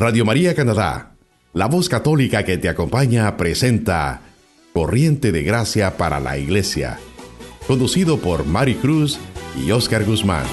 Radio María Canadá, la voz católica que te acompaña, presenta Corriente de Gracia para la Iglesia, conducido por Mari Cruz y Oscar Guzmán.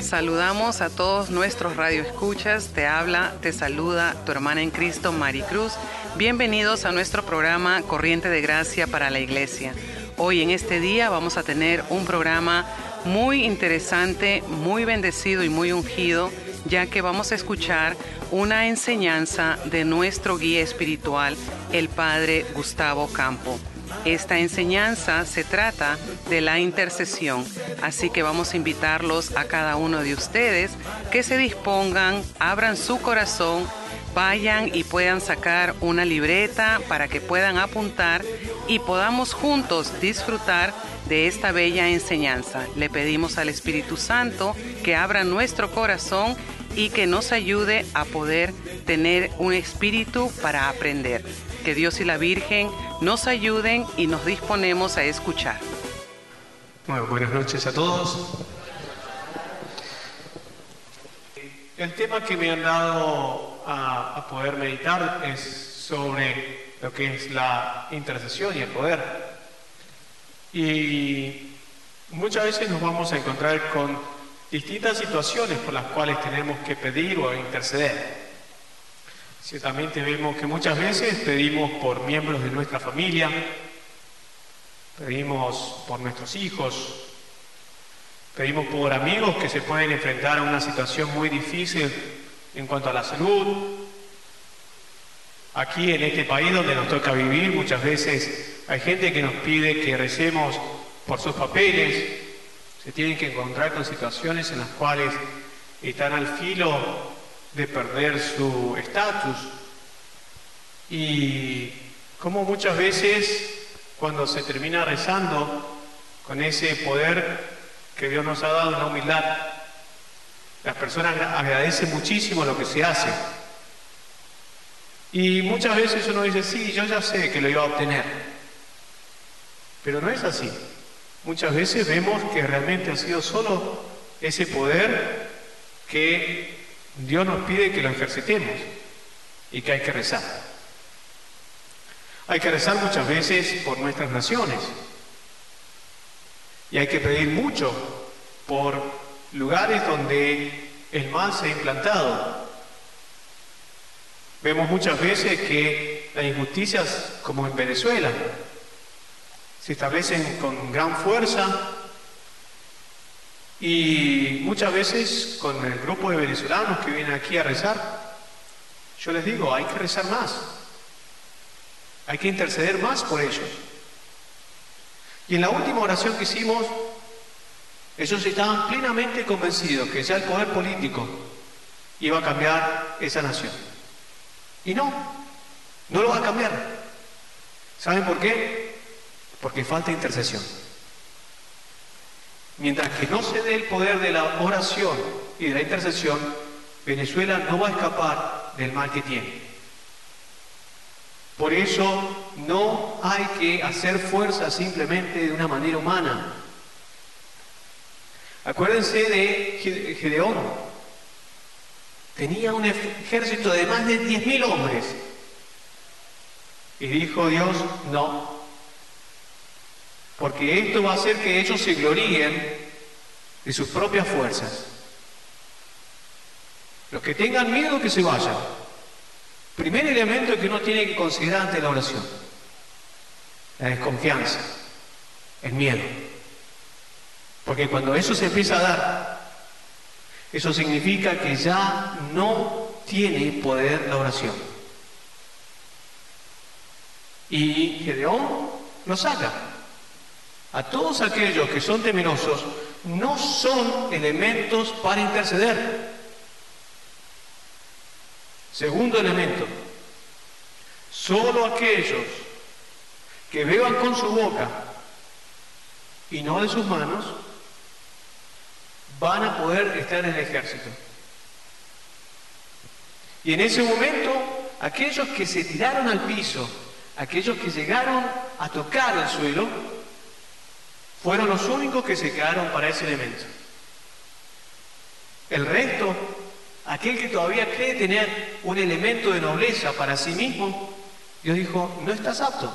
Saludamos a todos nuestros radioescuchas. Te habla, te saluda tu hermana en Cristo, Mari Cruz. Bienvenidos a nuestro programa Corriente de Gracia para la Iglesia. Hoy en este día vamos a tener un programa muy interesante, muy bendecido y muy ungido, ya que vamos a escuchar una enseñanza de nuestro guía espiritual, el Padre Gustavo Campo. Esta enseñanza se trata de la intercesión, así que vamos a invitarlos a cada uno de ustedes que se dispongan, abran su corazón, vayan y puedan sacar una libreta para que puedan apuntar y podamos juntos disfrutar de esta bella enseñanza. Le pedimos al Espíritu Santo que abra nuestro corazón y que nos ayude a poder tener un espíritu para aprender. Que Dios y la Virgen nos ayuden y nos disponemos a escuchar. Bueno, buenas noches a todos. El tema que me han dado a, a, poder meditar es sobre lo que es la intercesión y el poder. Y muchas veces nos vamos a encontrar con distintas situaciones por las cuales tenemos que pedir o interceder. Ciertamente vemos que muchas veces pedimos por miembros de nuestra familia, pedimos por nuestros hijos, pedimos por amigos que se pueden enfrentar a una situación muy difícil en cuanto a la salud. Aquí en este país donde nos toca vivir, muchas veces hay gente que nos pide que recemos por sus papeles, se tienen que encontrar con situaciones en las cuales están al filo de perder su estatus. Y como muchas veces cuando se termina rezando con ese poder que Dios nos ha dado, la humildad, las personas agradecen muchísimo lo que se hace. Y muchas veces uno dice, sí, yo ya sé que lo iba a obtener. Pero no es así. Muchas veces vemos que realmente ha sido solo ese poder que Dios nos pide que lo ejercitemos y que hay que rezar. Hay que rezar muchas veces por nuestras naciones y hay que pedir mucho por lugares donde el mal se ha implantado. Vemos muchas veces que las injusticias, como en Venezuela, se establecen con gran fuerza y muchas veces con el grupo de venezolanos que vienen aquí a rezar, yo les digo, hay que rezar más, hay que interceder más por ellos. Y en la última oración que hicimos, ellos estaban plenamente convencidos que ya el poder político iba a cambiar esa nación. Y no, no lo va a cambiar. ¿Saben por qué? Porque falta intercesión. Mientras que no se dé el poder de la oración y de la intercesión, Venezuela no va a escapar del mal que tiene. Por eso no hay que hacer fuerza simplemente de una manera humana. Acuérdense de Gedeón. Tenía un ejército de más de 10.000 hombres. Y dijo Dios, no, porque esto va a hacer que ellos se gloríen de sus propias fuerzas. Los que tengan miedo que se vayan. Primer elemento que uno tiene que considerar ante la oración. La desconfianza, el miedo. Porque cuando eso se empieza a dar, eso significa que ya no tiene poder la oración. Y Gedeón lo saca. A todos aquellos que son temerosos no son elementos para interceder. Segundo elemento, solo aquellos que beban con su boca y no de sus manos van a poder estar en el ejército. Y en ese momento, aquellos que se tiraron al piso, aquellos que llegaron a tocar el suelo, fueron los únicos que se quedaron para ese elemento. El resto, aquel que todavía cree tener un elemento de nobleza para sí mismo, Dios dijo, no estás apto.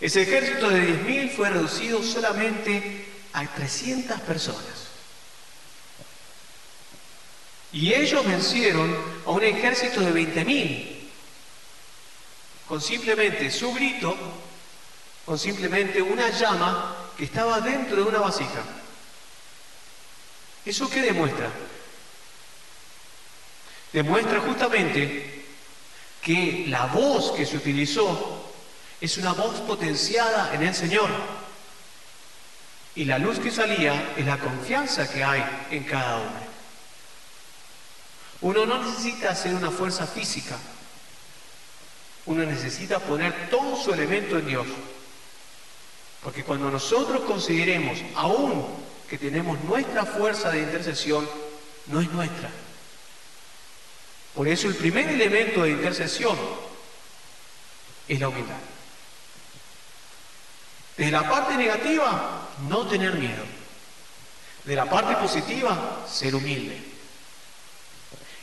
Ese ejército de 10.000 fue reducido solamente a 300 personas. Y ellos vencieron a un ejército de 20.000 con simplemente su grito, con simplemente una llama que estaba dentro de una vasija. ¿Eso qué demuestra? Demuestra justamente que la voz que se utilizó es una voz potenciada en el Señor. Y la luz que salía es la confianza que hay en cada hombre. Uno no necesita hacer una fuerza física. Uno necesita poner todo su elemento en Dios. Porque cuando nosotros consideremos aún que tenemos nuestra fuerza de intercesión, no es nuestra. Por eso el primer elemento de intercesión es la humildad. De la parte negativa, no tener miedo. De la parte positiva, ser humilde.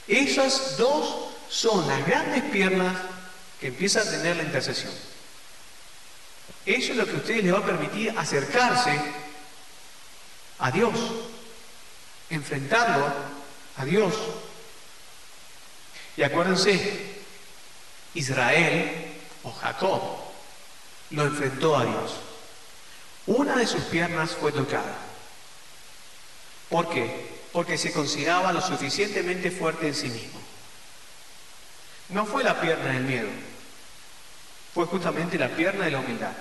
Esas dos son las grandes piernas que empieza a tener la intercesión. Eso es lo que a ustedes les va a permitir acercarse a Dios, enfrentarlo a Dios. Y acuérdense, Israel o Jacob lo enfrentó a Dios. Una de sus piernas fue tocada. ¿Por qué? porque se consideraba lo suficientemente fuerte en sí mismo. No fue la pierna del miedo, fue justamente la pierna de la humildad.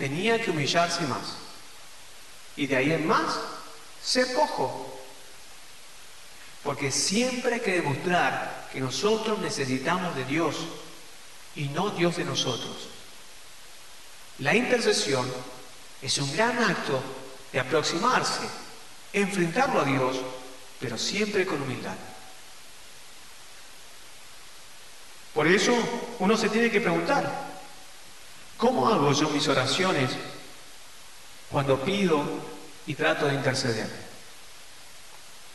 Tenía que humillarse más. Y de ahí en más, ser cojo. Porque siempre hay que demostrar que nosotros necesitamos de Dios y no Dios de nosotros. La intercesión es un gran acto de aproximarse enfrentarlo a Dios, pero siempre con humildad. Por eso uno se tiene que preguntar, ¿cómo hago yo mis oraciones cuando pido y trato de interceder?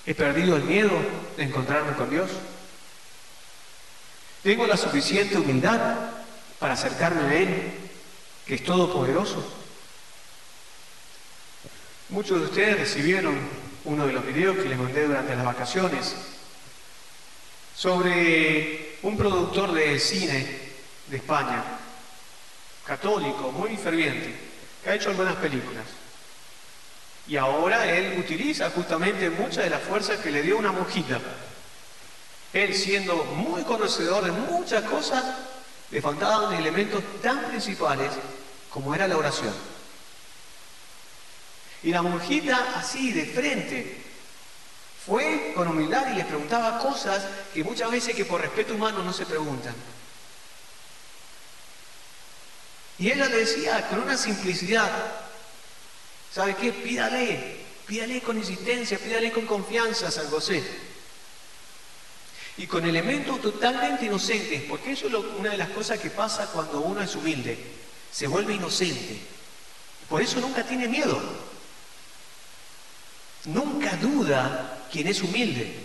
¿He perdido el miedo de encontrarme con Dios? ¿Tengo la suficiente humildad para acercarme a Él, que es todopoderoso? Muchos de ustedes recibieron uno de los videos que les mandé durante las vacaciones sobre un productor de cine de España, católico, muy ferviente, que ha hecho algunas películas. Y ahora él utiliza justamente muchas de las fuerzas que le dio una monjita. Él siendo muy conocedor de muchas cosas, le faltaban elementos tan principales como era la oración. Y la monjita así, de frente, fue con humildad y les preguntaba cosas que muchas veces que por respeto humano no se preguntan. Y ella le decía con una simplicidad, ¿sabe qué? Pídale, pídale con insistencia, pídale con confianza a San José. Y con elementos totalmente inocentes, porque eso es una de las cosas que pasa cuando uno es humilde, se vuelve inocente. Por eso nunca tiene miedo. Nunca duda quien es humilde.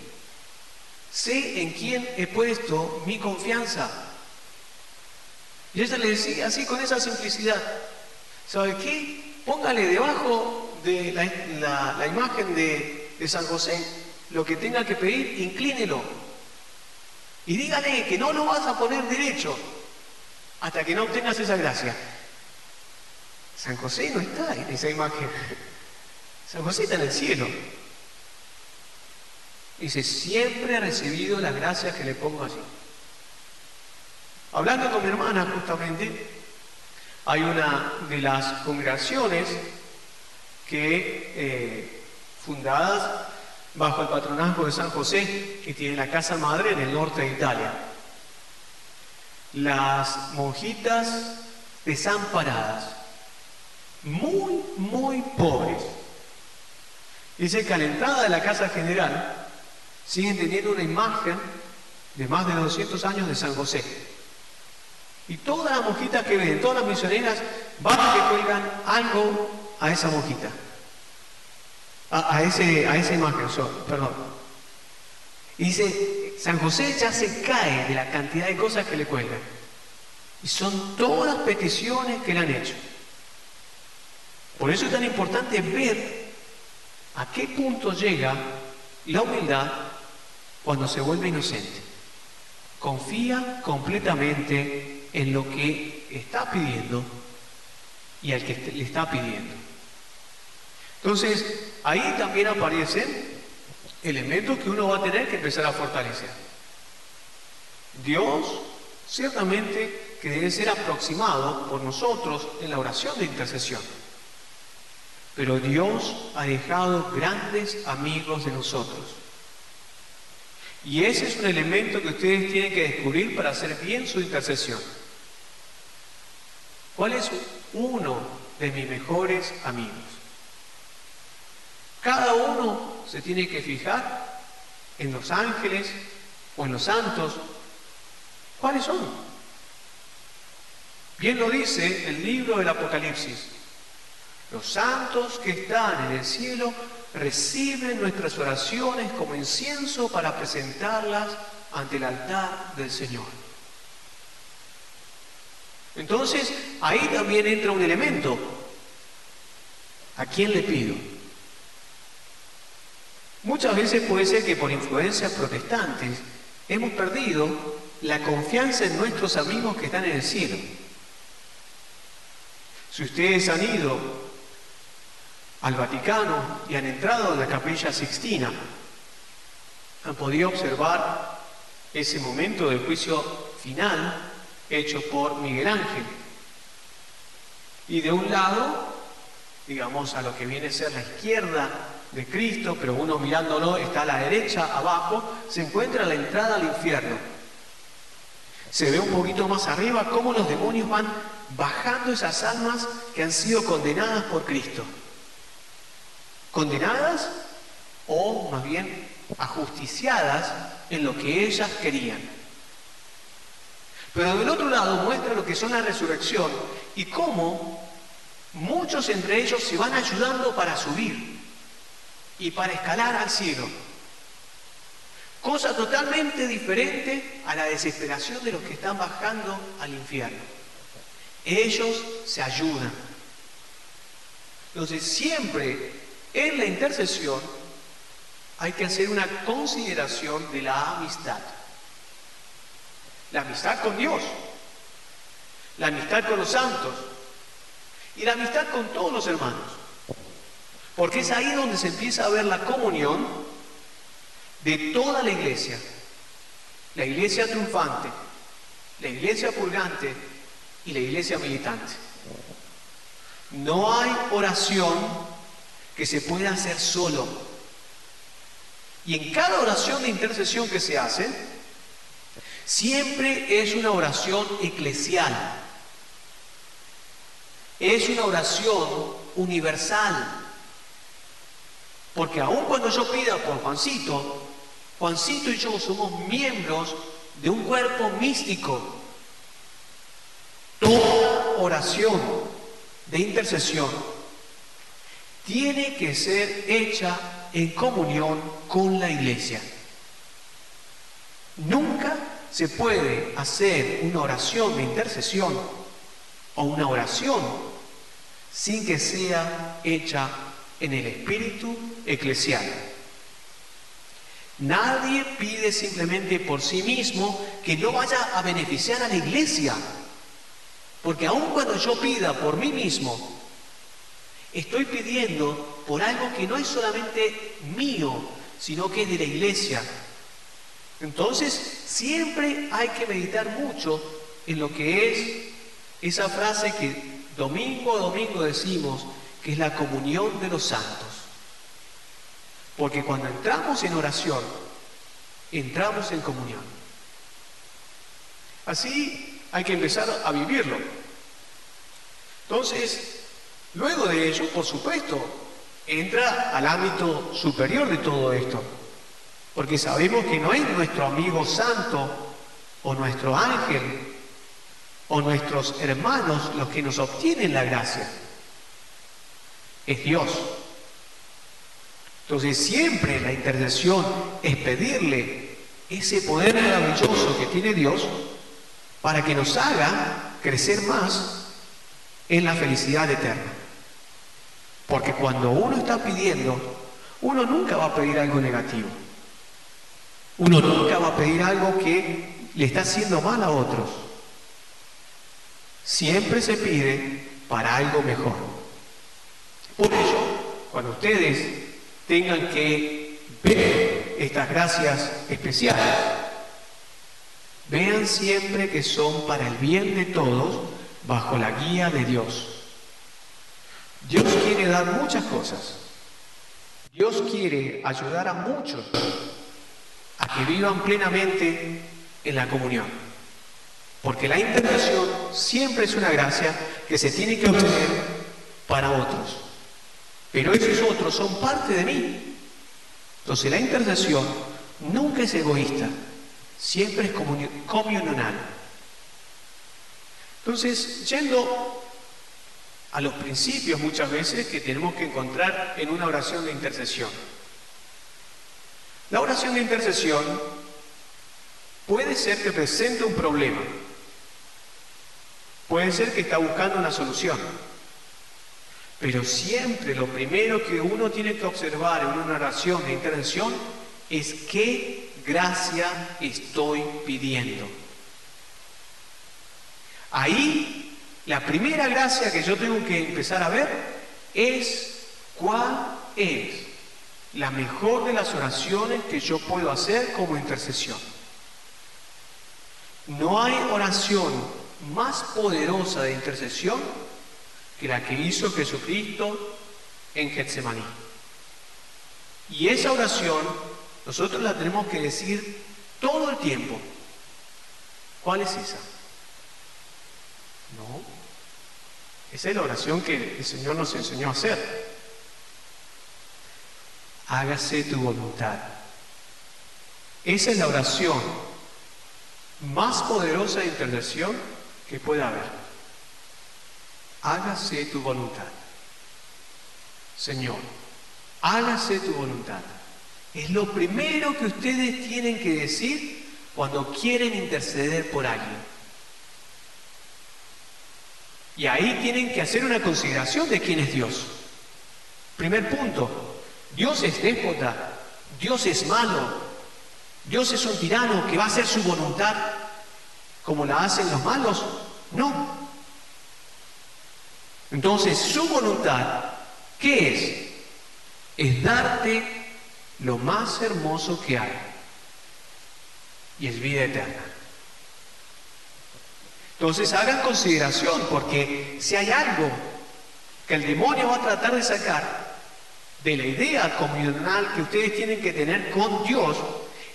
Sé en quién he puesto mi confianza. Y ella le decía así con esa simplicidad. ¿Sabe qué? Póngale debajo de la, imagen de, San José lo que tenga que pedir, inclínelo. Y dígale que no lo vas a poner derecho hasta que no obtengas esa gracia. San José no está en esa imagen. San José está en el cielo. Dice, siempre he recibido las gracias que le pongo allí. Hablando con mi hermana justamente, hay una de las congregaciones que, eh, fundadas bajo el patronazgo de San José, que tiene la casa madre en el norte de Italia. Las monjitas desamparadas, muy, muy pobres Dice que a la entrada de la casa general siguen teniendo una imagen de más de 200 años de San José. Y todas las monjitas que ven, todas las misioneras, van y le cuelgan algo a esa monjita. a, ese, a esa imagen, perdón. Y dice, San José ya se cae de la cantidad de cosas que le cuelgan. Y son todas peticiones que le han hecho. Por eso es tan importante ver a qué punto llega la humildad cuando se vuelve inocente. Confía completamente en lo que está pidiendo y al que le está pidiendo. Entonces, ahí también aparecen elementos que uno va a tener que empezar a fortalecer. Dios ciertamente que debe ser aproximado por nosotros en la oración de intercesión. Pero Dios ha dejado grandes amigos de nosotros. Y ese es un elemento que ustedes tienen que descubrir para hacer bien su intercesión. ¿Cuál es uno de mis mejores amigos? Cada uno se tiene que fijar en los ángeles o en los santos. ¿Cuáles son? Bien lo dice el libro del Apocalipsis. Los santos que están en el cielo reciben nuestras oraciones como incienso para presentarlas ante el altar del Señor. Entonces, ahí también entra un elemento. ¿A quién le pido? Muchas veces puede ser que por influencias protestantes hemos perdido la confianza en nuestros amigos que están en el cielo. Si ustedes han ido al Vaticano y han entrado en la capilla Sixtina, han podido observar ese momento del juicio final hecho por Miguel Ángel. Y de un lado, digamos a lo que viene a ser la izquierda de Cristo, pero uno mirándolo está a la derecha, abajo, se encuentra la entrada al infierno. Se ve un poquito más arriba cómo los demonios van bajando esas almas que han sido condenadas por Cristo. Condenadas o más bien ajusticiadas en lo que ellas querían. Pero del otro lado muestra lo que son la resurrección y cómo muchos entre ellos se van ayudando para subir y para escalar al cielo. Cosa totalmente diferente a la desesperación de los que están bajando al infierno. Ellos se ayudan. Entonces siempre en la intercesión hay que hacer una consideración de la amistad. La amistad con Dios, la amistad con los santos y la amistad con todos los hermanos. Porque es ahí donde se empieza a ver la comunión de toda la iglesia. La iglesia triunfante, la iglesia purgante y la iglesia militante. No hay oración que se pueda hacer solo. Y en cada oración de intercesión que se hace, siempre es una oración eclesial. Es una oración universal. Porque aun cuando yo pida por Juancito, Juancito y yo somos miembros de un cuerpo místico. Toda oración de intercesión tiene que ser hecha en comunión con la iglesia. Nunca se puede hacer una oración de intercesión o una oración sin que sea hecha en el espíritu eclesial. Nadie pide simplemente por sí mismo que no vaya a beneficiar a la iglesia. Porque aun cuando yo pida por mí mismo, estoy pidiendo por algo que no es solamente mío, sino que es de la iglesia. Entonces, siempre hay que meditar mucho en lo que es esa frase que domingo a domingo decimos, que es la comunión de los santos. Porque cuando entramos en oración, entramos en comunión. Así hay que empezar a vivirlo. Entonces, luego de ello, por supuesto, entra al ámbito superior de todo esto. Porque sabemos que no es nuestro amigo santo o nuestro ángel o nuestros hermanos los que nos obtienen la gracia es Dios. Entonces siempre la intercesión es pedirle ese poder maravilloso que tiene Dios para que nos haga crecer más en la felicidad eterna. Porque cuando uno está pidiendo, uno nunca va a pedir algo negativo. Uno nunca va a pedir algo que le está haciendo mal a otros. Siempre se pide para algo mejor. Por ello, cuando ustedes tengan que ver estas gracias especiales, vean siempre que son para el bien de todos bajo la guía de Dios. Dios quiere dar muchas cosas. Dios quiere ayudar a muchos a que vivan plenamente en la comunión. Porque la intercesión siempre es una gracia que se tiene que obtener para otros. Pero esos otros son parte de mí. Entonces la intercesión nunca es egoísta, siempre es comunional. Entonces, yendo a los principios muchas veces que tenemos que encontrar en una oración de intercesión. La oración de intercesión puede ser que presente un problema, puede ser que está buscando una solución, pero siempre lo primero que uno tiene que observar en una oración de intercesión es qué gracia estoy pidiendo. Ahí, la primera gracia que yo tengo que empezar a ver es cuál es la mejor de las oraciones que yo puedo hacer como intercesión. No hay oración más poderosa de intercesión que la que hizo Jesucristo en Getsemaní. Y esa oración nosotros la tenemos que decir todo el tiempo. ¿Cuál es esa? No. Esa es la oración que el Señor nos enseñó a hacer. Hágase tu voluntad. Esa es la oración más poderosa de intercesión que pueda haber. Hágase tu voluntad. Señor, hágase tu voluntad. Es lo primero que ustedes tienen que decir cuando quieren interceder por alguien. Y ahí tienen que hacer una consideración de quién es Dios. Primer punto, Dios es déspota, Dios es malo, Dios es un tirano que va a hacer su voluntad como la hacen los malos. No. Entonces, su voluntad, ¿qué es? Es darte lo más hermoso que hay. Y es vida eterna. Entonces hagan consideración, porque si hay algo que el demonio va a tratar de sacar de la idea comunal que ustedes tienen que tener con Dios,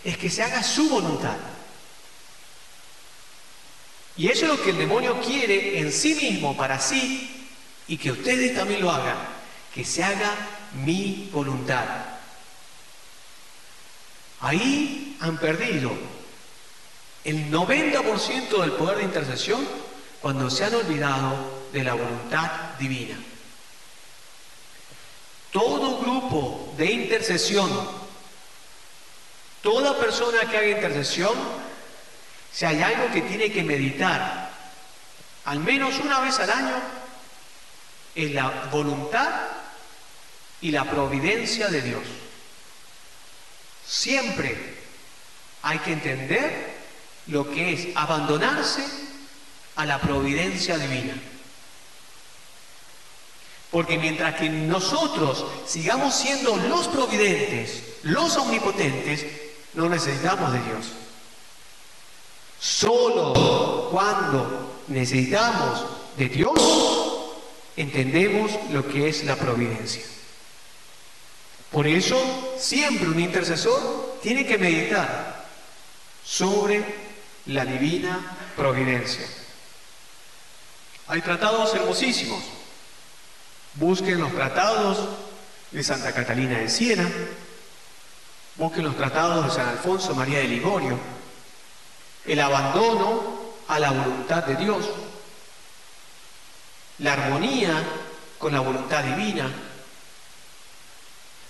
es que se haga su voluntad. Y eso es lo que el demonio quiere en sí mismo, para sí, y que ustedes también lo hagan, que se haga mi voluntad. Ahí han perdido el 90% del poder de intercesión cuando se han olvidado de la voluntad divina. Todo grupo de intercesión, toda persona que haga intercesión, si hay algo que tiene que meditar, al menos una vez al año, es la voluntad y la providencia de Dios. Siempre hay que entender lo que es abandonarse a la providencia divina. Porque mientras que nosotros sigamos siendo los providentes, los omnipotentes, no necesitamos de Dios. Solo cuando necesitamos de Dios, entendemos lo que es la providencia. Por eso, siempre un intercesor tiene que meditar sobre la divina providencia. Hay tratados hermosísimos. Busquen los tratados de Santa Catalina de Siena, busquen los tratados de San Alfonso María de Ligorio, el abandono a la voluntad de Dios, la armonía con la voluntad divina,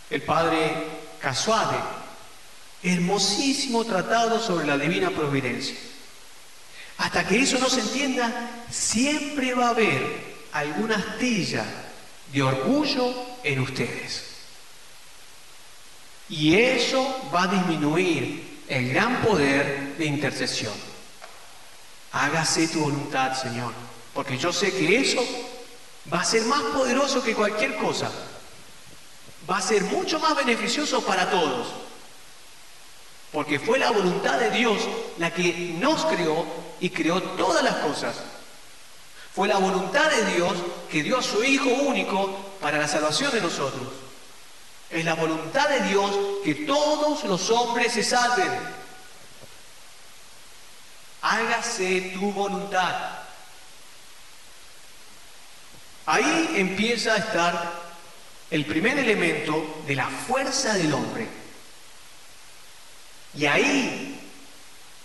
el padre Casuade, hermosísimo tratado sobre la divina providencia. Hasta que eso no se entienda, siempre va a haber alguna astilla de orgullo en ustedes. Y eso va a disminuir el gran poder de intercesión. Hágase tu voluntad, Señor, porque yo sé que eso va a ser más poderoso que cualquier cosa. Va a ser mucho más beneficioso para todos. Porque fue la voluntad de Dios la que nos creó y creó todas las cosas. Fue la voluntad de Dios que dio a su Hijo único para la salvación de nosotros. Es la voluntad de Dios que todos los hombres se salven. Hágase tu voluntad. Ahí empieza a estar el primer elemento de la fuerza del hombre. Y ahí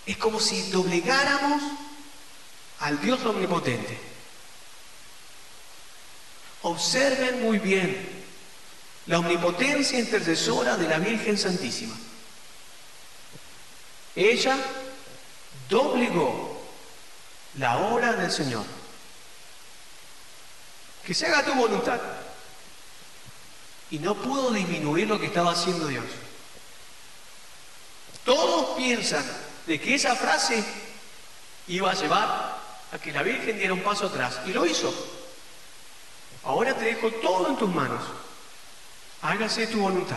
es como si doblegáramos al Dios omnipotente. Observen muy bien la omnipotencia intercesora de la Virgen Santísima. Ella doblegó la hora del Señor. Que se haga tu voluntad. Y no pudo disminuir lo que estaba haciendo Dios. Todos piensan de que esa frase iba a llevar a que la Virgen diera un paso atrás. Y lo hizo. Ahora te dejo todo en tus manos. Hágase tu voluntad.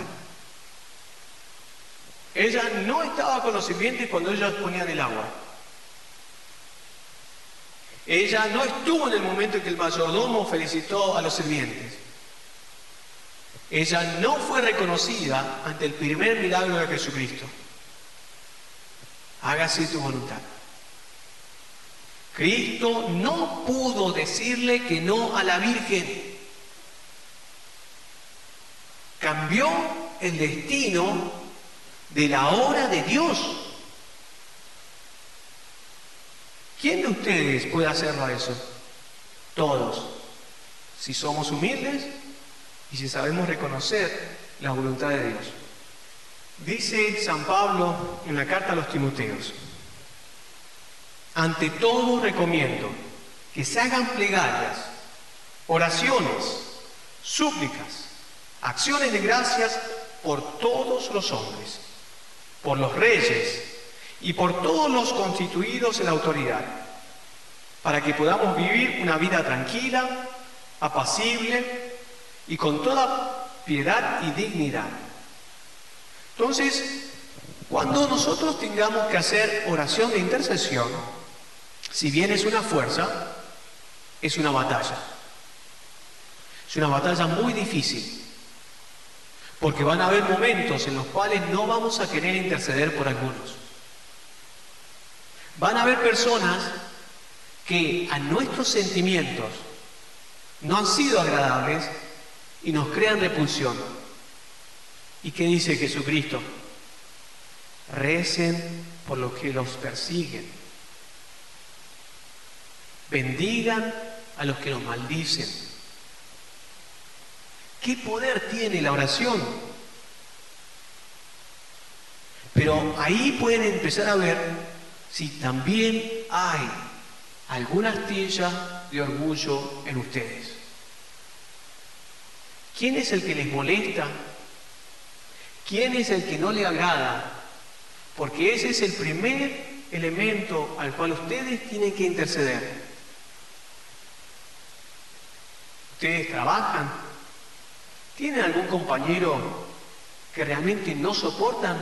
Ella no estaba con los sirvientes cuando ellos ponían el agua. Ella no estuvo en el momento en que el mayordomo felicitó a los sirvientes. Ella no fue reconocida ante el primer milagro de Jesucristo. Hágase tu voluntad. Cristo no pudo decirle que no a la Virgen. Cambió el destino de la obra de Dios. ¿Quién de ustedes puede hacerlo eso? Todos. Si somos humildes y si sabemos reconocer la voluntad de Dios. Dice San Pablo en la carta a los Timoteos, ante todo recomiendo que se hagan plegarias, oraciones, súplicas, acciones de gracias por todos los hombres, por los reyes y por todos los constituidos en la autoridad, para que podamos vivir una vida tranquila, apacible y con toda piedad y dignidad. Entonces, cuando nosotros tengamos que hacer oración de intercesión, si bien es una fuerza, es una batalla. Es una batalla muy difícil. Porque van a haber momentos en los cuales no vamos a querer interceder por algunos. Van a haber personas que a nuestros sentimientos no han sido agradables y nos crean repulsión. ¿Y qué dice Jesucristo? Recen por los que los persiguen bendigan a los que nos maldicen. ¿Qué poder tiene la oración? Pero ahí pueden empezar a ver si también hay alguna astilla de orgullo en ustedes. ¿Quién es el que les molesta? ¿Quién es el que no le agrada? Porque ese es el primer elemento al cual ustedes tienen que interceder. Ustedes trabajan, tienen algún compañero que realmente no soportan,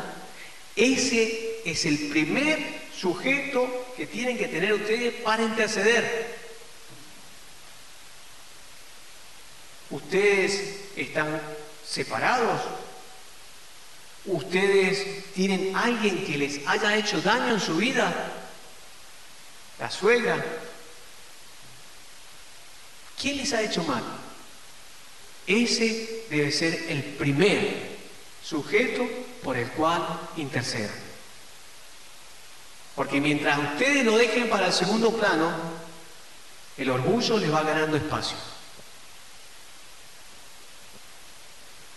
ese es el primer sujeto que tienen que tener ustedes para interceder. Ustedes están separados. Ustedes tienen alguien que les haya hecho daño en su vida. La suegra, ¿Quién les ha hecho mal? Ese debe ser el primer sujeto por el cual interceder. Porque mientras ustedes lo dejen para el segundo plano, el orgullo les va ganando espacio.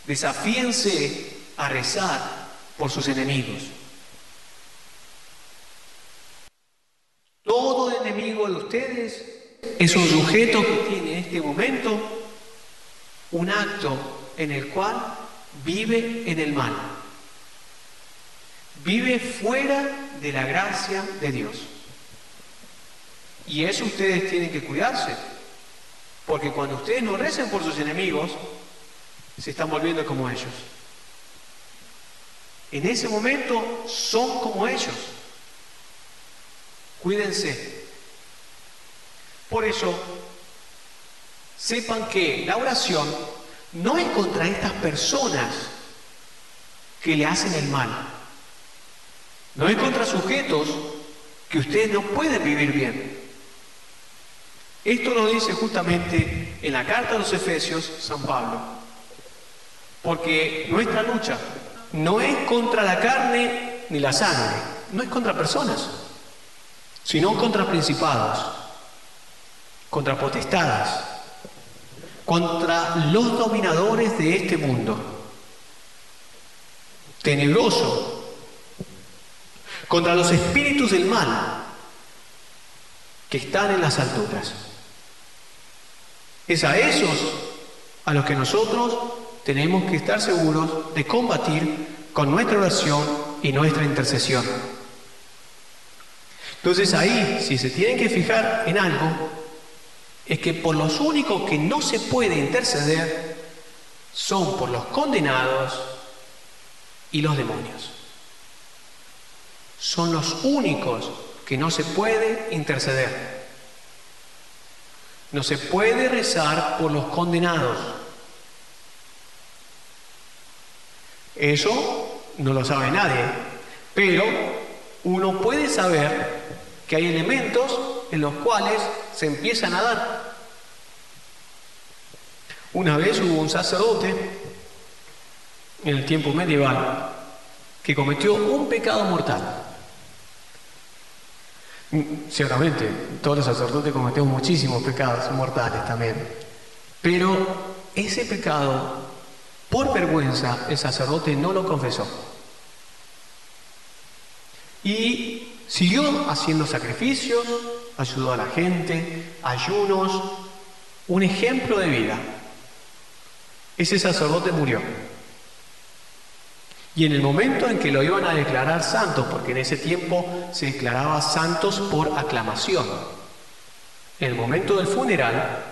Desafíense a rezar por sus enemigos. Todo enemigo de ustedes es un sujeto que tiene en este momento un acto en el cual vive en el mal. Vive fuera de la gracia de Dios. Y eso ustedes tienen que cuidarse. Porque cuando ustedes no recen por sus enemigos, se están volviendo como ellos. En ese momento son como ellos. Cuídense. Por eso, sepan que la oración no es contra estas personas que le hacen el mal. No es contra sujetos que ustedes no pueden vivir bien. Esto lo dice justamente en la carta a los Efesios San Pablo. Porque nuestra lucha no es contra la carne ni la sangre, no es contra personas, sino contra principados, contra potestades, contra los dominadores de este mundo, tenebroso, contra los espíritus del mal que están en las alturas. Es a esos a los que nosotros tenemos que estar seguros de combatir con nuestra oración y nuestra intercesión. Entonces ahí, si se tienen que fijar en algo, es que por los únicos que no se puede interceder son por los condenados y los demonios. Son los únicos que no se puede interceder. No se puede rezar por los condenados. Eso no lo sabe nadie, pero uno puede saber que hay elementos en los cuales se empiezan a dar. Una vez hubo un sacerdote en el tiempo medieval que cometió un pecado mortal. Ciertamente, todos los sacerdotes cometemos muchísimos pecados mortales también. Pero ese pecado, por vergüenza, el sacerdote no lo confesó. Y siguió haciendo sacrificios, ayudó a la gente, ayunos, un ejemplo de vida. Ese sacerdote murió. Y en el momento en que lo iban a declarar santo, porque en ese tiempo se declaraba santos por aclamación, en el momento del funeral,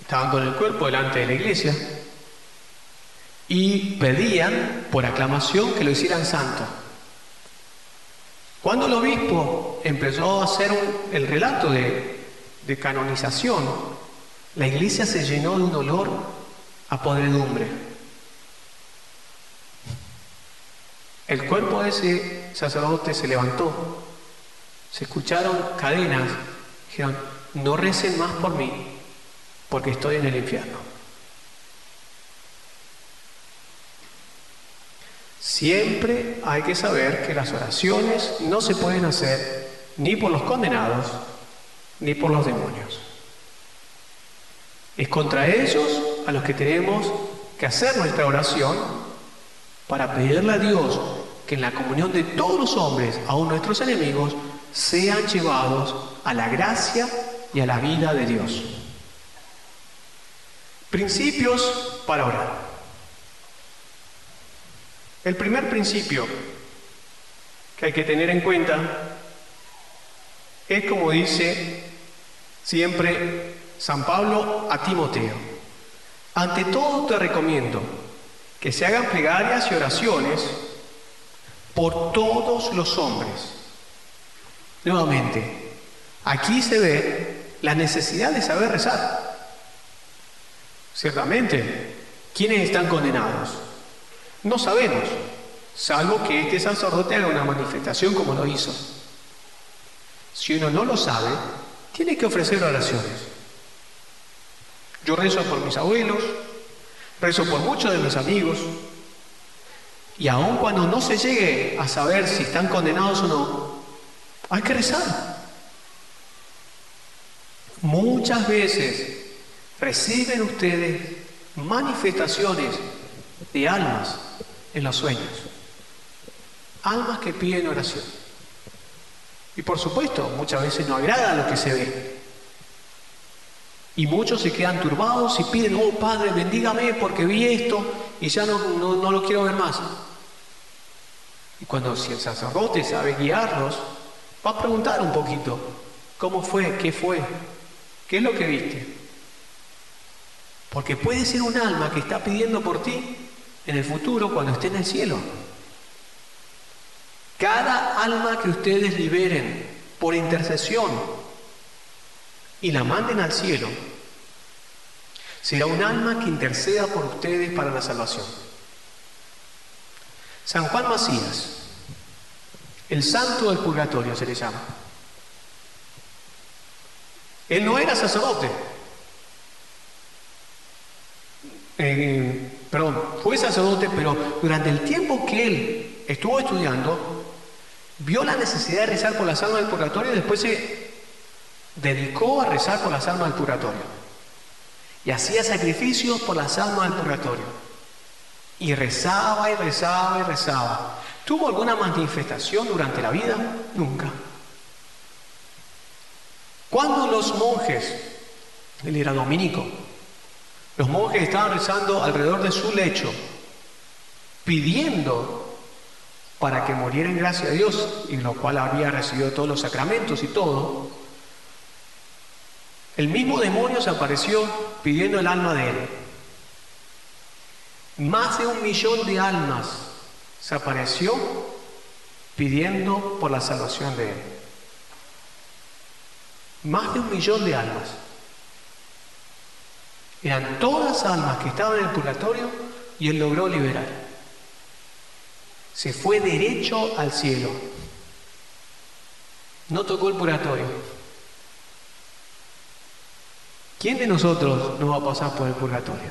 estaban con el cuerpo delante de la iglesia y pedían por aclamación que lo hicieran santo. Cuando el obispo empezó a hacer el relato de, de canonización, la iglesia se llenó de un olor a podredumbre. El cuerpo de ese sacerdote se levantó, se escucharon cadenas, dijeron, no recen más por mí, porque estoy en el infierno. Siempre hay que saber que las oraciones no se pueden hacer ni por los condenados ni por los demonios. Es contra ellos a los que tenemos que hacer nuestra oración para pedirle a Dios que en la comunión de todos los hombres, aun nuestros enemigos, sean llevados a la gracia y a la vida de Dios. Principios para orar. El primer principio que hay que tener en cuenta es como dice siempre San Pablo a Timoteo. Ante todo te recomiendo que se hagan plegarias y oraciones por todos los hombres. Nuevamente, aquí se ve la necesidad de saber rezar. Ciertamente, ¿quiénes están condenados? No sabemos, salvo que este sacerdote haga una manifestación como lo hizo. Si uno no lo sabe, tiene que ofrecer oraciones. Yo rezo por mis abuelos, Rezo por muchos de mis amigos. Y aun cuando no se llegue a saber si están condenados o no, hay que rezar. Muchas veces reciben ustedes manifestaciones de almas en los sueños. Almas que piden oración. Y por supuesto, muchas veces no agrada lo que se ve. Y muchos se quedan turbados y piden, oh Padre, bendígame porque vi esto y ya no, no, lo quiero ver más. Y cuando si el sacerdote sabe guiarlos, va a preguntar un poquito, ¿cómo fue? ¿Qué fue? ¿Qué es lo que viste? Porque puede ser un alma que está pidiendo por ti en el futuro cuando esté en el cielo. Cada alma que ustedes liberen por intercesión y la manden al cielo, será un alma que interceda por ustedes para la salvación. San Juan Macías, el santo del purgatorio se le llama. Él no era sacerdote. Eh, perdón, fue sacerdote, pero durante el tiempo que él estuvo estudiando, vio la necesidad de rezar por las almas del purgatorio y después se dedicó a rezar por las almas del purgatorio. Y hacía sacrificios por las almas del purgatorio. Y rezaba y rezaba y rezaba. ¿Tuvo alguna manifestación durante la vida? Nunca. Cuando los monjes, él era dominico, los monjes estaban rezando alrededor de su lecho, pidiendo para que muriera en gracia de Dios, y lo cual había recibido todos los sacramentos y todo, el mismo demonio se apareció pidiendo el alma de él. Más de un millón de almas se apareció pidiendo por la salvación de él. Más de un millón de almas. Eran todas almas que estaban en el purgatorio y él logró liberar se fue derecho al cielo. No tocó el purgatorio. ¿Quién de nosotros no va a pasar por el purgatorio?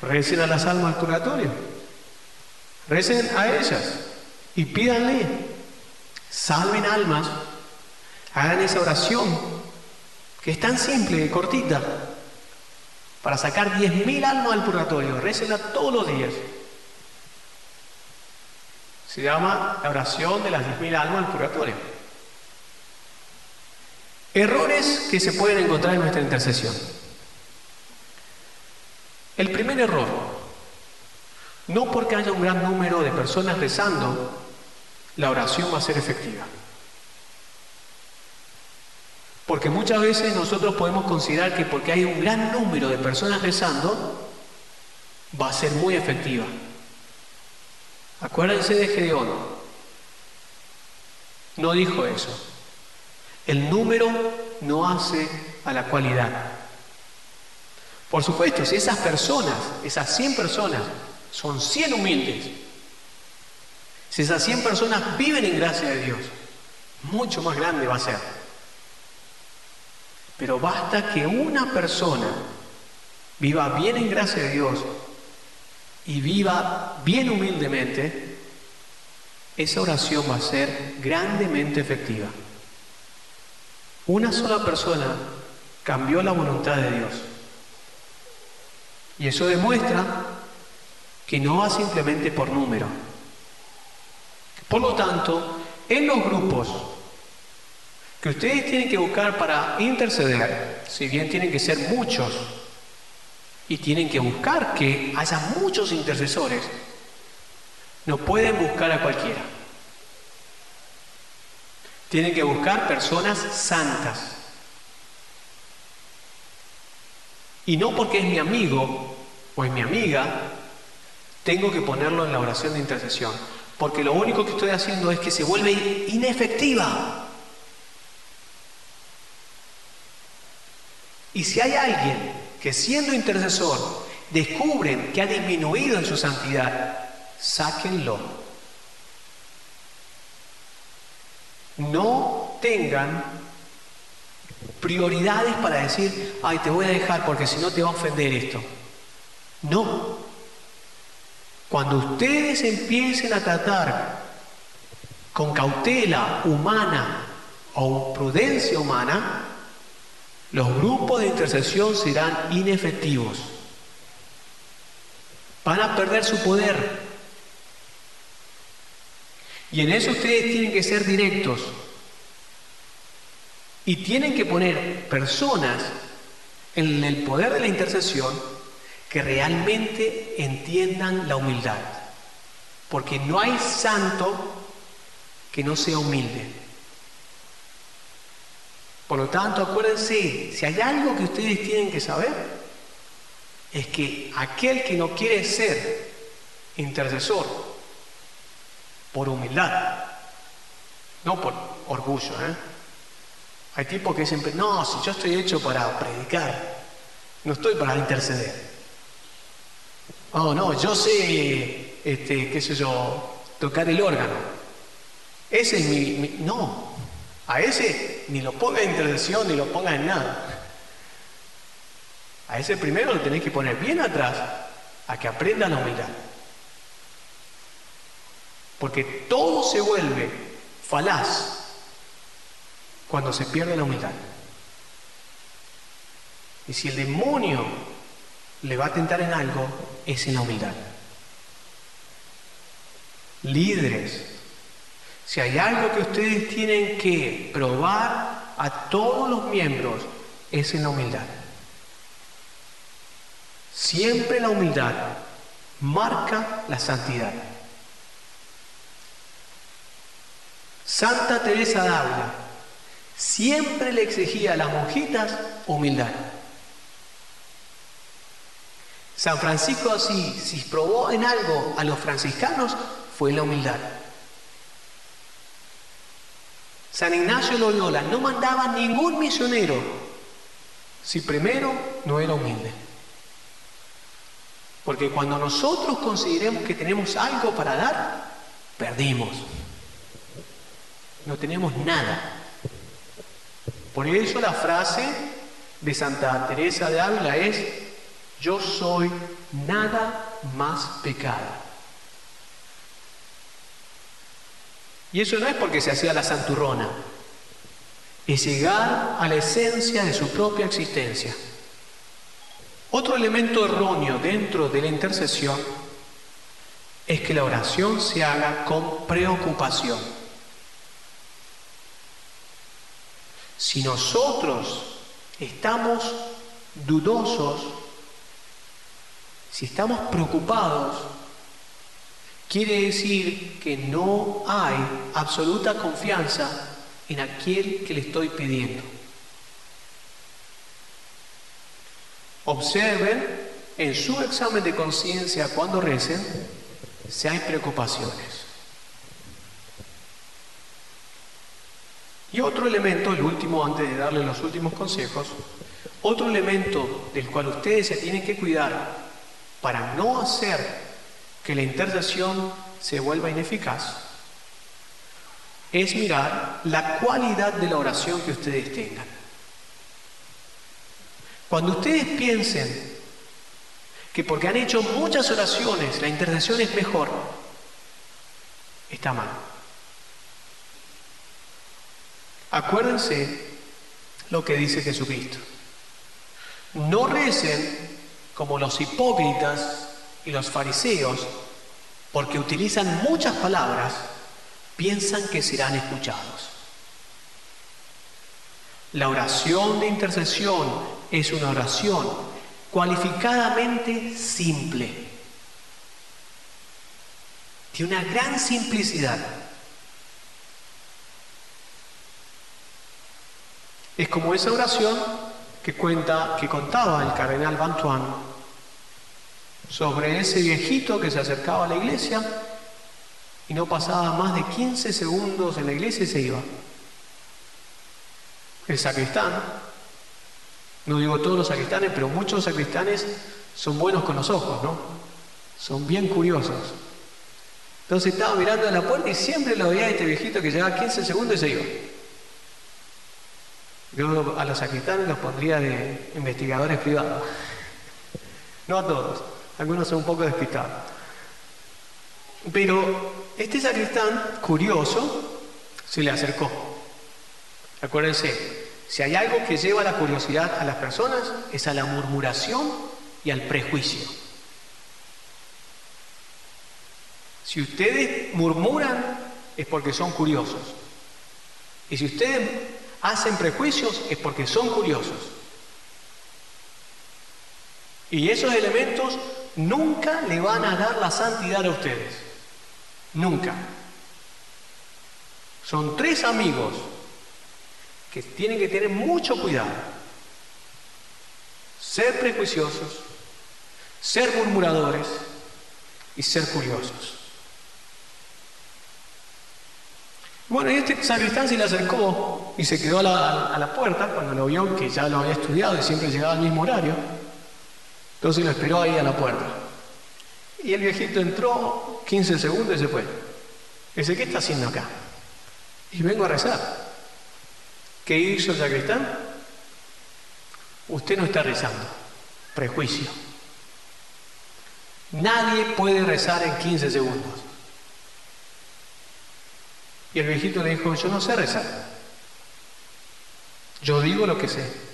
Recen a las almas del purgatorio. Recen a ellas y pídanle. Salven almas. Hagan esa oración que es tan simple cortita para sacar 10.000 almas del purgatorio. Récenla todos los días. Se llama la oración de las 10.000 almas del purgatorio. Errores que se pueden encontrar en nuestra intercesión. El primer error, no porque haya un gran número de personas rezando, la oración va a ser efectiva. Porque muchas veces nosotros podemos considerar que porque hay un gran número de personas rezando, va a ser muy efectiva. Acuérdense de Gedeón. No dijo eso. El número no hace a la cualidad. Por supuesto, si esas personas, esas 100 personas, son 100 humildes, si esas 100 personas viven en gracia de Dios, mucho más grande va a ser. Pero basta que una persona viva bien en gracia de Dios y viva bien humildemente, esa oración va a ser grandemente efectiva. Una sola persona cambió la voluntad de Dios. Y eso demuestra que no va simplemente por número. Por lo tanto, en los grupos que ustedes tienen que buscar para interceder, si bien tienen que ser muchos, y tienen que buscar que haya muchos intercesores, no pueden buscar a cualquiera. Tienen que buscar personas santas. Y no porque es mi amigo o es mi amiga, tengo que ponerlo en la oración de intercesión. Porque lo único que estoy haciendo es que se vuelve inefectiva. Y si hay alguien que siendo intercesor descubren que ha disminuido en su santidad, sáquenlo. No tengan prioridades para decir, ay, te voy a dejar porque si no te va a ofender esto. No. Cuando ustedes empiecen a tratar con cautela humana o prudencia humana, los grupos de intercesión serán inefectivos. van a perder su poder. Y en eso ustedes tienen que ser directos. Y tienen que poner personas en el poder de la intercesión que realmente entiendan la humildad. Porque no hay santo que no sea humilde. Por lo tanto, acuérdense, si hay algo que ustedes tienen que saber, es que aquel que no quiere ser intercesor por humildad, no por orgullo, ¿eh? Hay tipos que dicen, no, si yo estoy hecho para predicar, no estoy para interceder. Oh, no, yo sé, este, qué sé yo, tocar el órgano. Ese es mi, No, a ese ni lo ponga en intercesión ni lo ponga en nada. A ese primero lo tenéis que poner bien atrás a que aprenda la humildad. Porque todo se vuelve falaz cuando se pierde la humildad. Y si el demonio le va a tentar en algo, es en la humildad. Líderes, si hay algo que ustedes tienen que probar a todos los miembros, es en la humildad. Siempre la humildad marca la santidad. Santa Teresa d'Ávila siempre le exigía a las monjitas humildad. San Francisco así, si probó en algo a los franciscanos, fue la humildad. San Ignacio Loyola no mandaba ningún misionero si primero no era humilde. Porque cuando nosotros consideremos que tenemos algo para dar, perdimos. No tenemos nada. Por eso la frase de Santa Teresa de Ávila es, yo soy nada más pecado. Y eso no es porque se hacía la santurrona, es llegar a la esencia de su propia existencia. Otro elemento erróneo dentro de la intercesión es que la oración se haga con preocupación. Si nosotros estamos dudosos, si estamos preocupados, quiere decir que no hay absoluta confianza en aquel que le estoy pidiendo. Observen en su examen de conciencia cuando recen si hay preocupaciones. Y otro elemento, el último antes de darle los últimos consejos, otro elemento del cual ustedes se tienen que cuidar para no hacer que la intercesión se vuelva ineficaz, es mirar la cualidad de la oración que ustedes tengan. Cuando ustedes piensen que porque han hecho muchas oraciones la intercesión es mejor, está mal. Acuérdense lo que dice Jesucristo. No recen como los hipócritas y los fariseos, porque utilizan muchas palabras, piensan que serán escuchados. La oración de intercesión es una oración cualificadamente simple, de una gran simplicidad. Es como esa oración que que contaba el cardenal Bantuan sobre ese viejito que se acercaba a la iglesia y no pasaba más de 15 segundos en la iglesia y se iba. El sacristán, no digo todos los sacristanes, pero muchos sacristanes son buenos con los ojos, ¿no? Son bien curiosos. Entonces estaba mirando a la puerta y siempre lo veía este viejito que llevaba 15 segundos y se iba. Yo a los sacristanes los pondría de investigadores privados. No a todos, algunos son un poco despistados. Pero este sacristán, curioso, se le acercó. Acuérdense, si hay algo que lleva la curiosidad a las personas, es a la murmuración y al prejuicio. Si ustedes murmuran es porque son curiosos. Y si ustedes hacen prejuicios es porque son curiosos. Y esos elementos nunca le van a dar la santidad a ustedes. Nunca. Son tres amigos que tienen que tener mucho cuidado. Ser prejuiciosos, ser murmuradores y ser curiosos. Bueno, y este sacristán se le acercó y se quedó a la, a la, puerta cuando lo vio, que ya lo había estudiado y siempre llegaba al mismo horario. Entonces lo esperó ahí a la puerta. Y el viejito entró 15 segundos y se fue. Dice, ¿qué está haciendo acá? Y vengo a rezar. ¿Qué hizo el sacristán? Usted no está rezando. Prejuicio. Nadie puede rezar en 15 segundos. Y el viejito le dijo, yo no sé rezar. Yo digo lo que sé.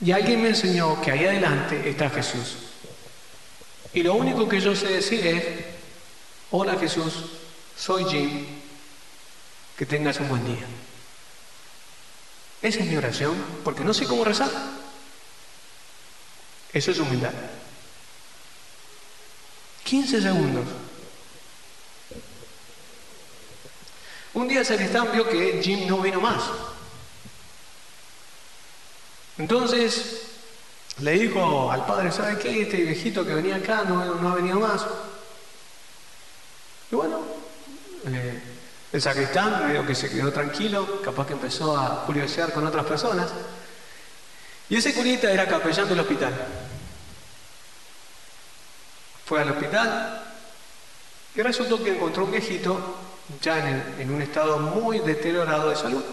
Y alguien me enseñó que ahí adelante está Jesús. Y lo único que yo sé decir es, hola Jesús, soy Jim, que tengas un buen día. Esa es mi oración, porque no sé cómo rezar. Eso es humildad. 15 segundos. Un día el sacristán vio que Jim no vino más. Entonces le dijo al padre, ¿sabe qué? Este viejito que venía acá no, no ha venido más. Y bueno, eh, el sacristán vio que se quedó tranquilo, capaz que empezó a curiosear con otras personas. Y ese curita era capellán del hospital. Fue al hospital y resultó que encontró un viejito ya en, en un estado muy deteriorado de salud.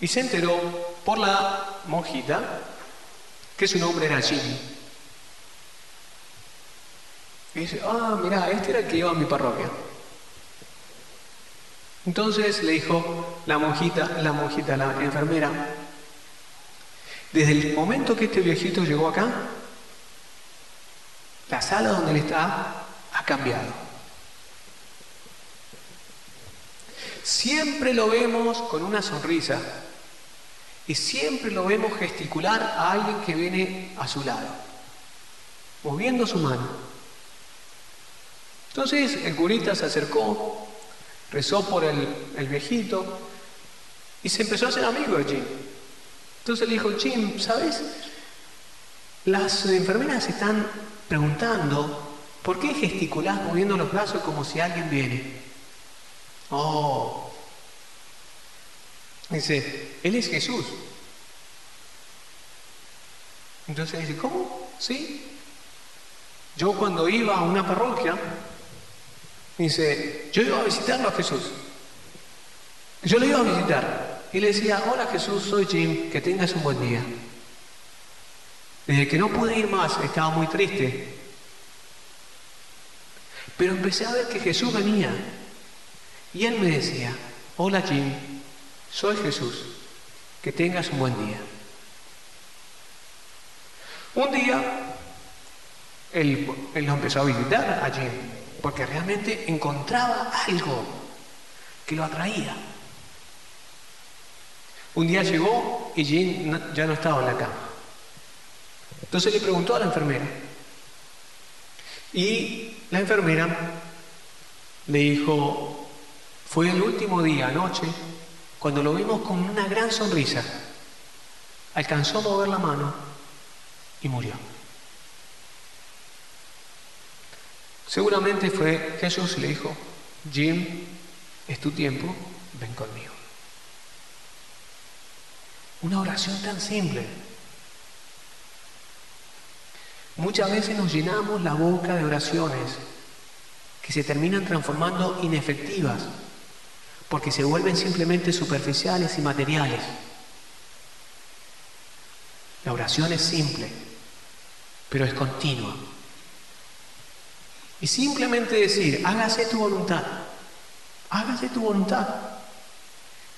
Y se enteró por la monjita que su nombre era Jimmy. Y dice, ah, mira, este era el que iba a mi parroquia. Entonces le dijo la monjita, la monjita, la enfermera, desde el momento que este viejito llegó acá, la sala donde él está ha cambiado. Siempre lo vemos con una sonrisa y siempre lo vemos gesticular a alguien que viene a su lado, moviendo su mano. Entonces el curita se acercó, rezó por el, el viejito y se empezó a hacer amigo de Jim. Entonces le dijo, Jim, ¿sabes? Las enfermeras están preguntando, ¿por qué gesticulás moviendo los brazos como si alguien viene? Oh, Dice, Él es Jesús. Entonces dice, ¿cómo? Sí. Yo cuando iba a una parroquia, dice, yo iba a visitarlo a Jesús. Yo lo iba a visitar. Y le decía, hola Jesús, soy Jim, que tengas un buen día. Desde que no pude ir más, estaba muy triste. Pero empecé a ver que Jesús venía. Y él me decía, hola Jim, soy Jesús, que tengas un buen día. Un día, él, lo empezó a visitar allí, porque realmente encontraba algo que lo atraía. Un día llegó y Jim ya no estaba en la cama. Entonces le preguntó a la enfermera. Y la enfermera le dijo, fue el último día, anoche, cuando lo vimos con una gran sonrisa, alcanzó a mover la mano y murió. Seguramente fue Jesús y le dijo, Jim, es tu tiempo, ven conmigo. Una oración tan simple. Muchas veces nos llenamos la boca de oraciones que se terminan transformando inefectivas porque se vuelven simplemente superficiales y materiales. La oración es simple, pero es continua. Y simplemente decir, hágase tu voluntad, hágase tu voluntad.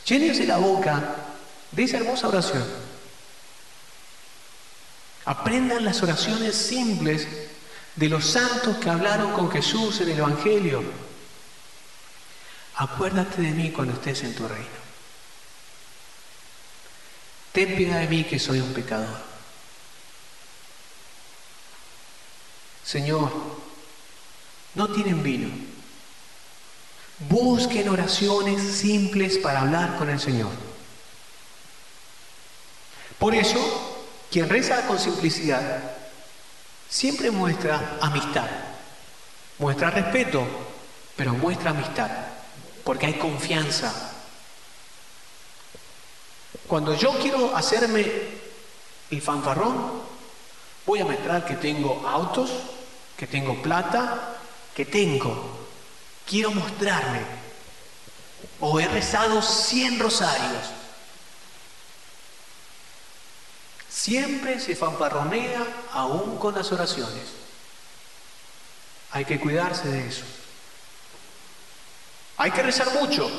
Llénese la boca de esa hermosa oración. Aprendan las oraciones simples de los santos que hablaron con Jesús en el Evangelio. Acuérdate de mí cuando estés en tu reino. Ten piedad de mí que soy un pecador. Señor, no tienen vino. Busquen oraciones simples para hablar con el Señor. Por eso, quien reza con simplicidad siempre muestra amistad, muestra respeto, pero muestra amistad, porque hay confianza. Cuando yo quiero hacerme el fanfarrón, voy a mostrar que tengo autos, que tengo plata, que tengo. Quiero mostrarme. O he rezado 100 rosarios. Siempre se fanfarronea aún con las oraciones. Hay que cuidarse de eso. Hay que rezar mucho,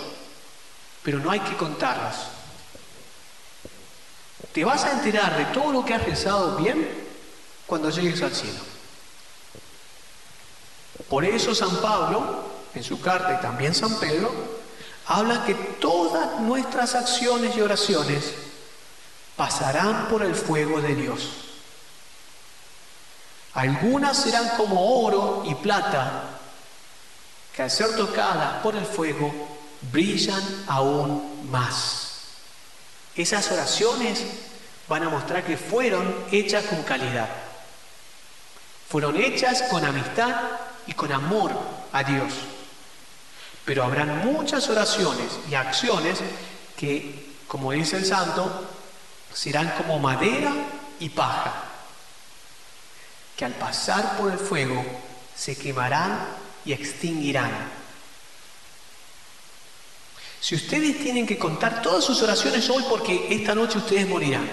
pero no hay que contarlas. Te vas a enterar de todo lo que has rezado bien cuando llegues al cielo. Por eso San Pablo, en su carta y también San Pedro, habla que todas nuestras acciones y oraciones pasarán por el fuego de Dios. Algunas serán como oro y plata, que al ser tocadas por el fuego brillan aún más. Esas oraciones van a mostrar que fueron hechas con calidad. Fueron hechas con amistad y con amor a Dios. Pero habrán muchas oraciones y acciones que, como dice el santo, serán como madera y paja, que al pasar por el fuego se quemarán y extinguirán. Si ustedes tienen que contar todas sus oraciones hoy porque esta noche ustedes morirán,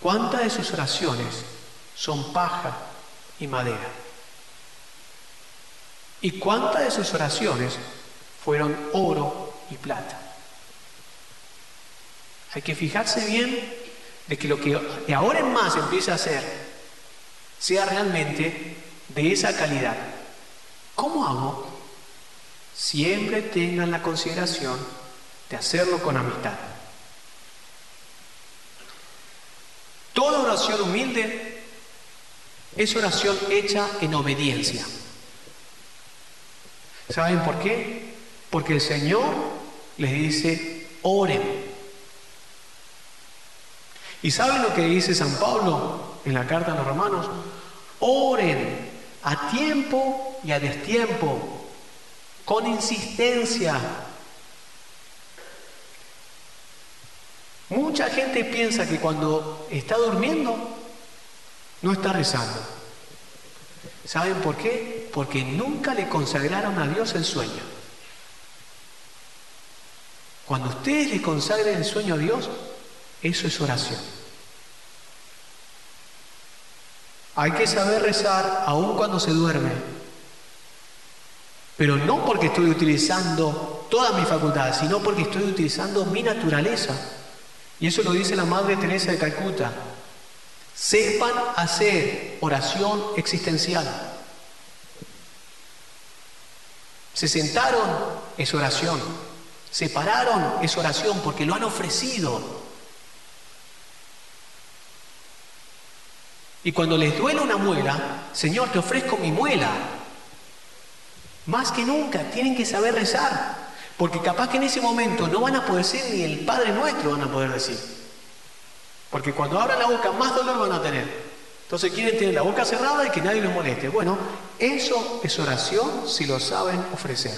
¿cuántas de sus oraciones son paja y madera. ¿Y cuántas de sus oraciones fueron oro y plata? Hay que fijarse bien de que lo que de ahora en más empieza a hacer sea realmente de esa calidad. ¿Cómo hago? Siempre tengan la consideración de hacerlo con amistad. Toda oración humilde es oración hecha en obediencia. ¿Saben por qué? Porque el Señor les dice, oren. ¿Y saben lo que dice San Pablo en la carta a los romanos? Oren a tiempo y a destiempo, con insistencia. Mucha gente piensa que cuando está durmiendo no está rezando. ¿Saben por qué? Porque nunca le consagraron a Dios el sueño. Cuando ustedes le consagren el sueño a Dios, eso es oración. Hay que saber rezar aun cuando se duerme. Pero no porque estoy utilizando todas mis facultades, sino porque estoy utilizando mi naturaleza. Y eso lo dice la Madre Teresa de Calcuta. Sepan hacer oración existencial. Se sentaron, es oración. Se pararon, es oración, porque lo han ofrecido. Y cuando les duele una muela, Señor, te ofrezco mi muela. Más que nunca, tienen que saber rezar. Porque capaz que en ese momento no van a poder ser ni el Padre Nuestro van a poder decir. Porque cuando abran la boca más dolor van a tener. Entonces quieren tener la boca cerrada y que nadie los moleste. Bueno, eso es oración si lo saben ofrecer.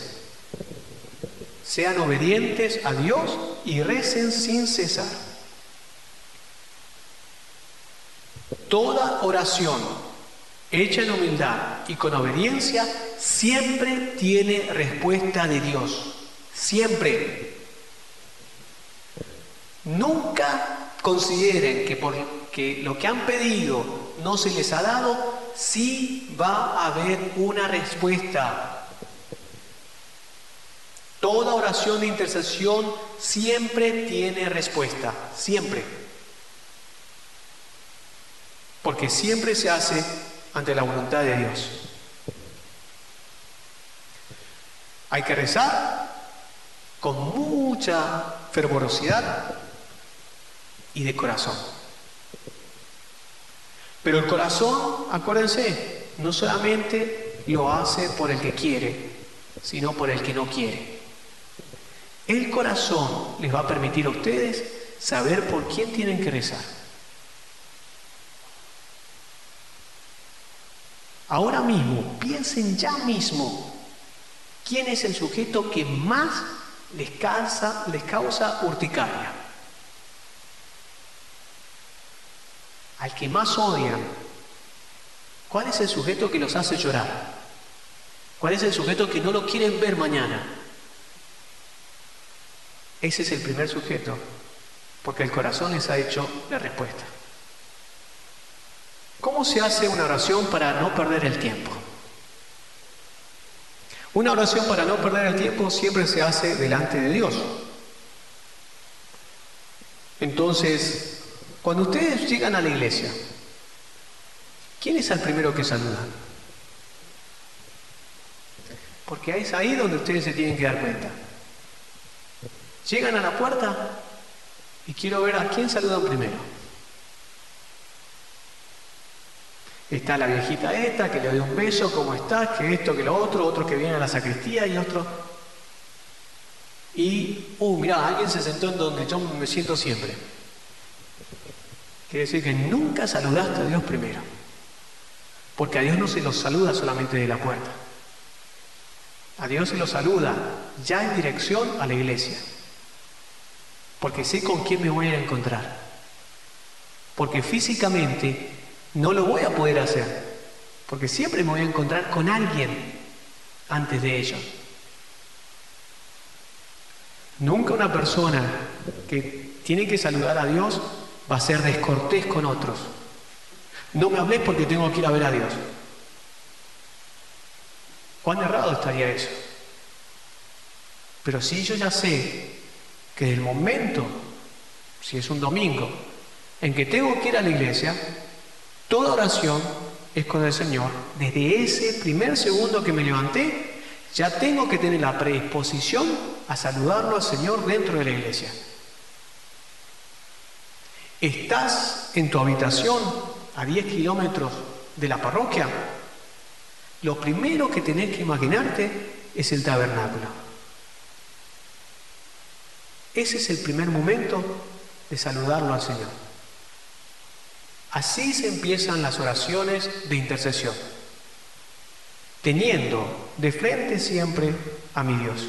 Sean obedientes a Dios y recen sin cesar. Toda oración hecha en humildad y con obediencia siempre tiene respuesta de Dios. Siempre. Nunca consideren que porque lo que han pedido no se les ha dado, sí va a haber una respuesta. Toda oración de intercesión siempre tiene respuesta, siempre. Porque siempre se hace ante la voluntad de Dios. Hay que rezar con mucha fervorosidad y de corazón. Pero el corazón, acuérdense, no solamente lo hace por el que quiere, sino por el que no quiere. El corazón les va a permitir a ustedes saber por quién tienen que rezar. Ahora mismo, piensen ya mismo, ¿quién es el sujeto que más les causa, urticaria? Al que más odian. ¿Cuál es el sujeto que los hace llorar? ¿Cuál es el sujeto que no lo quieren ver mañana? Ese es el primer sujeto, porque el corazón les ha hecho la respuesta. ¿Cómo se hace una oración para no perder el tiempo? Una oración para no perder el tiempo siempre se hace delante de Dios. Entonces, cuando ustedes llegan a la iglesia, ¿quién es el primero que saluda? Porque es ahí donde ustedes se tienen que dar cuenta. Llegan a la puerta y quiero ver a quién saludan primero. Está la viejita esta que le doy un beso, ¿cómo estás? Que esto, que lo otro, otro que viene a la sacristía y otro. Y, uh, mira, alguien se sentó en donde yo me siento siempre. Quiere decir que nunca saludaste a Dios primero. Porque a Dios no se lo saluda solamente de la puerta. A Dios se lo saluda ya en dirección a la iglesia. Porque sé con quién me voy a encontrar. Porque físicamente no lo voy a poder hacer, porque siempre me voy a encontrar con alguien antes de ello. Nunca una persona que tiene que saludar a Dios va a ser descortés con otros. No me hables porque tengo que ir a ver a Dios. ¿Cuán errado estaría eso? Pero si yo ya sé que el momento, si es un domingo, en que tengo que ir a la iglesia, Toda oración es con el Señor. Desde ese primer segundo que me levanté, ya tengo que tener la predisposición a saludarlo al Señor dentro de la iglesia. Estás en tu habitación a 10 kilómetros de la parroquia. Lo primero que tenés que imaginarte es el tabernáculo. Ese es el primer momento de saludarlo al Señor. Así se empiezan las oraciones de intercesión, teniendo de frente siempre a mi Dios.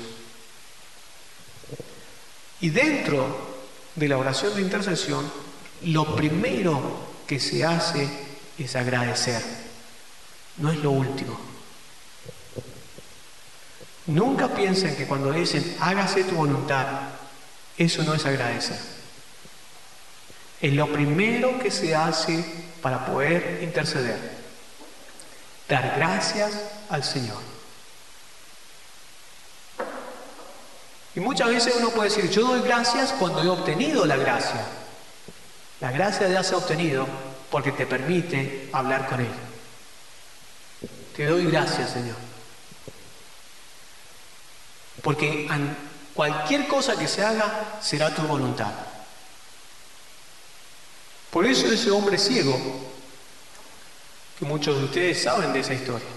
Y dentro de la oración de intercesión, lo primero que se hace es agradecer, no es lo último. Nunca piensen que cuando dicen hágase tu voluntad, eso no es agradecer. Es lo primero que se hace para poder interceder. Dar gracias al Señor. Y muchas veces uno puede decir, yo doy gracias cuando he obtenido la gracia. La gracia ya se ha obtenido porque te permite hablar con Él. Te doy gracias, Señor. Porque cualquier cosa que se haga será tu voluntad. Por eso ese hombre ciego, que muchos de ustedes saben de esa historia,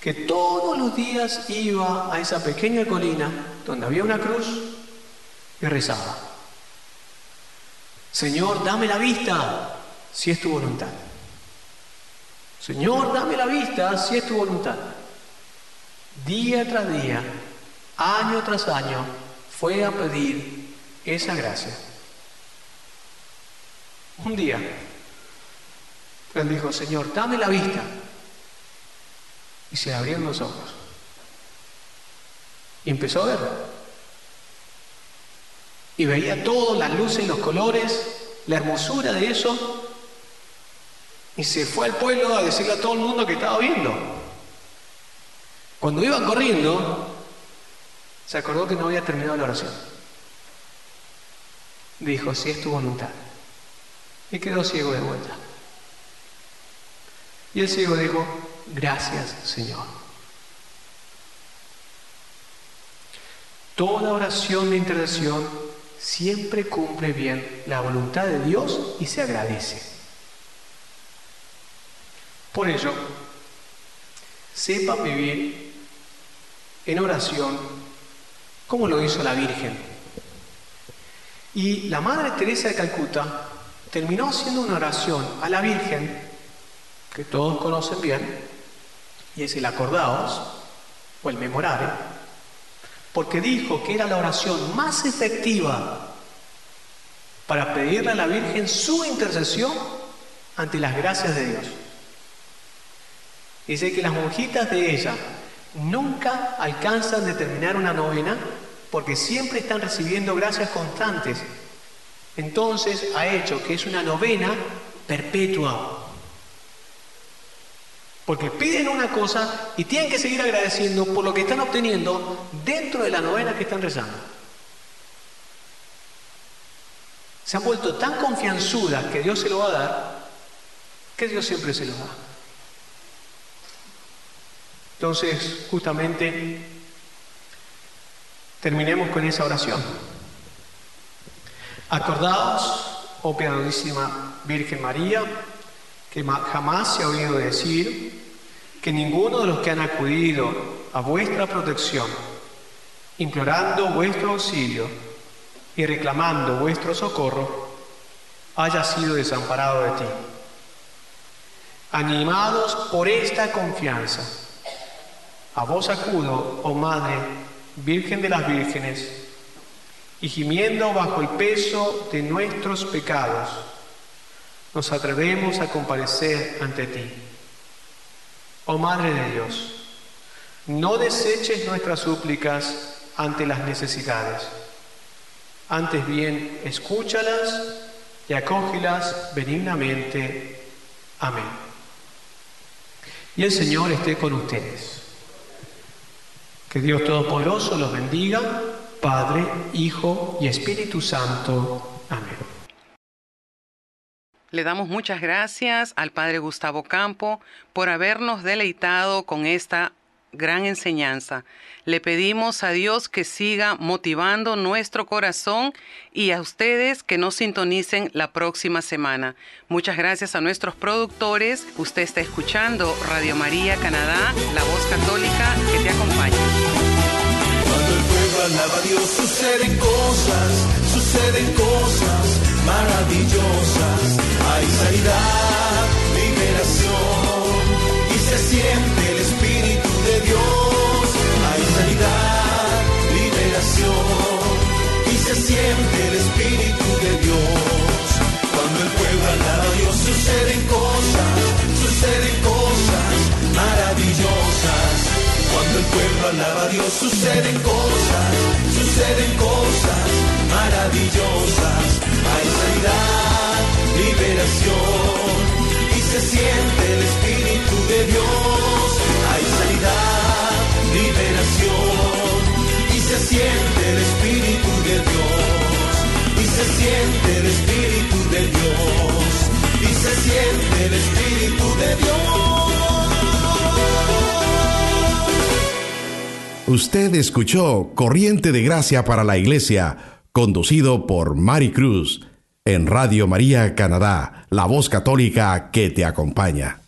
que todos los días iba a esa pequeña colina donde había una cruz y rezaba. Señor, dame la vista si es tu voluntad. Señor, dame la vista si es tu voluntad. Día tras día, año tras año, fue a pedir esa gracia. Un día, él dijo, Señor, dame la vista. Y se abrieron los ojos. Y empezó a ver. Y veía todo, las luces, los colores, la hermosura de eso. Y se fue al pueblo a decirle a todo el mundo que estaba viendo. Cuando iba corriendo, se acordó que no había terminado la oración. Dijo, si es tu voluntad y quedó ciego de vuelta. Y el ciego dijo, gracias Señor. Toda oración de intercesión siempre cumple bien la voluntad de Dios y se agradece. Por ello, sepan vivir en oración como lo hizo la Virgen. Y la Madre Teresa de Calcuta terminó haciendo una oración a la Virgen, que todos conocen bien, y es el acordaos o el memorare, porque dijo que era la oración más efectiva para pedirle a la Virgen su intercesión ante las gracias de Dios. Dice que las monjitas de ella nunca alcanzan de terminar una novena porque siempre están recibiendo gracias constantes. Entonces ha hecho que es una novena perpetua. Porque piden una cosa y tienen que seguir agradeciendo por lo que están obteniendo dentro de la novena que están rezando. Se han vuelto tan confianzudas que Dios se lo va a dar, que Dios siempre se lo da. Entonces, justamente, terminemos con esa oración. Acordaos, oh piadosísima Virgen María, que jamás se ha oído decir que ninguno de los que han acudido a vuestra protección, implorando vuestro auxilio y reclamando vuestro socorro, haya sido desamparado de ti. Animados por esta confianza, a vos acudo, oh Madre, Virgen de las Vírgenes, y gimiendo bajo el peso de nuestros pecados, nos atrevemos a comparecer ante ti. Oh Madre de Dios, no deseches nuestras súplicas ante las necesidades. Antes bien, escúchalas y acógelas benignamente. Amén. Y el Señor esté con ustedes. Que Dios Todopoderoso los bendiga, Padre, Hijo y Espíritu Santo. Amén. Le damos muchas gracias al Padre Gustavo Campo por habernos deleitado con esta gran enseñanza. Le pedimos a Dios que siga motivando nuestro corazón y a ustedes que nos sintonicen la próxima semana. Muchas gracias a nuestros productores. Usted está escuchando Radio María Canadá, la voz católica que te acompaña. Alaba a Dios suceden cosas, suceden cosas maravillosas. Hay sanidad, liberación y se siente el Espíritu de Dios. Hay sanidad, liberación y se siente el Espíritu de Dios. Cuando el pueblo alaba a Dios suceden cosas, pueblo alaba Dios suceden cosas, suceden cosas maravillosas. Hay sanidad, liberación y se siente el Espíritu de Dios. Hay sanidad, liberación y se siente el Espíritu de Dios. Y se siente el Espíritu de Dios. Y se siente el Espíritu de Dios. Usted escuchó Corriente de Gracia para la Iglesia, conducido por Mari Cruz, en Radio María Canadá, la voz católica que te acompaña.